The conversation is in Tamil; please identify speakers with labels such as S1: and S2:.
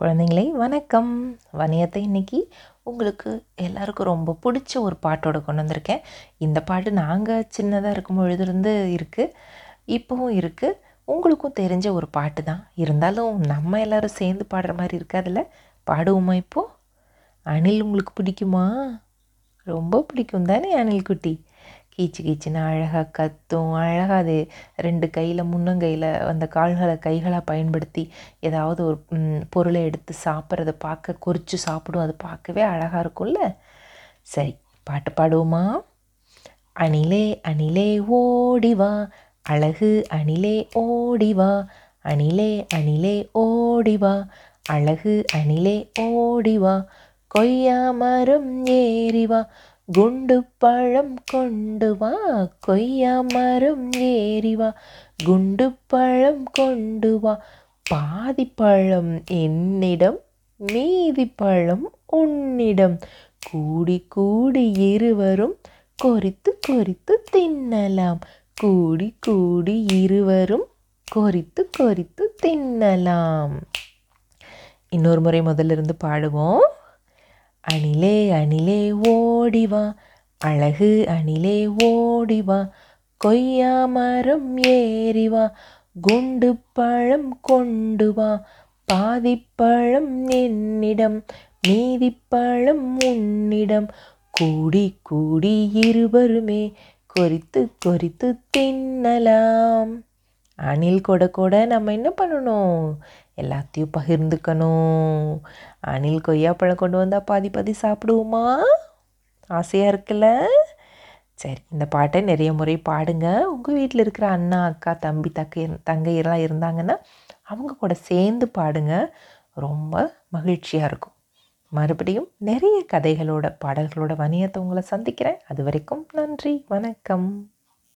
S1: குழந்தைங்களே வணக்கம். வணியத்தை இன்னைக்கு உங்களுக்கு எல்லாருக்கும் ரொம்ப பிடிச்ச ஒரு பாட்டோட கொண்டு வந்திருக்கேன். இந்த பாட்டு நாங்கள் சின்னதாக இருக்கும் பொழுதுலேருந்து இருக்குது இப்போவும் இருக்குது உங்களுக்கும் தெரிஞ்ச ஒரு பாட்டு தான். இருந்தாலும் நம்ம எல்லோரும் சேர்ந்து பாடுற மாதிரி இருக்காதுல்ல? பாடுவோமா இப்போது அணில் உங்களுக்கு பிடிக்குமா? ரொம்ப பிடிக்கும் தானே அணில் குட்டி? கீச்சு கீச்சுன்னு அழகாக கத்தும். அழகாக அது ரெண்டு கையில் முன்னங்கையில் அந்த கால்களை கைகளாக பயன்படுத்தி ஏதாவது ஒரு பொருளை எடுத்து சாப்பிட்றத பார்க்க குறித்து சாப்பிடும். அது பார்க்கவே அழகாக இருக்கும்ல? சரி பாட்டு பாடுவோமா? அணிலே அணிலே ஓடி வா. அழகு அணிலே ஓடி வா. அணிலே அணிலே ஓடி வா. அழகு அணிலே ஓடி வா. கொய்யா மரம் ஏறி வா. குண்டு பழம் கொண்டு வா கொய்யா மரம் ஏறி வா. குண்டு பழம் கொண்டு வா பாதி பழம் என்னிடம் மீதி பழம் உன்னிடம். கூடி கூடி இருவரும் கொறித்து கொறித்து தின்னலாம். கூடி கூடி இருவரும் கொறித்து கொறித்து தின்னலாம். இன்னொரு முறை முதல்ல இருந்து பாடுவோம். அணிலே அணிலே ஓடிவா அழகு அணிலே ஓடிவா கொய்யா மரம் ஏறிவா குண்டு பழம் கொண்டு வா. பாதிப்பழம் என்னிடம் மீதிப்பழம் உன்னிடம். கூடி கூடி இருவருமே கொறித்து கொறித்து தின்னலாம். அணில் கொட கூட நம்ம என்ன பண்ணணும்? எல்லாத்தையும் பகிர்ந்துக்கணும். அணில் கொய்யாப்பழம் கொண்டு வந்தால் பாதி பாதி சாப்பிடுவோமா? ஆசையாக இருக்குல்ல? சரி இந்த பாட்டை நிறைய முறை பாடுங்க. உங்கள் வீட்டில் இருக்கிற அண்ணா அக்கா தம்பி தக்கை தங்கையெல்லாம் இருந்தாங்கன்னா அவங்க கூட சேர்ந்து பாடுங்க. ரொம்ப மகிழ்ச்சியாக இருக்கும். மறுபடியும் நிறைய கதைகளோட பாடல்களோட வணியத்தை உங்களை சந்திக்கிறேன். அது வரைக்கும் நன்றி வணக்கம்.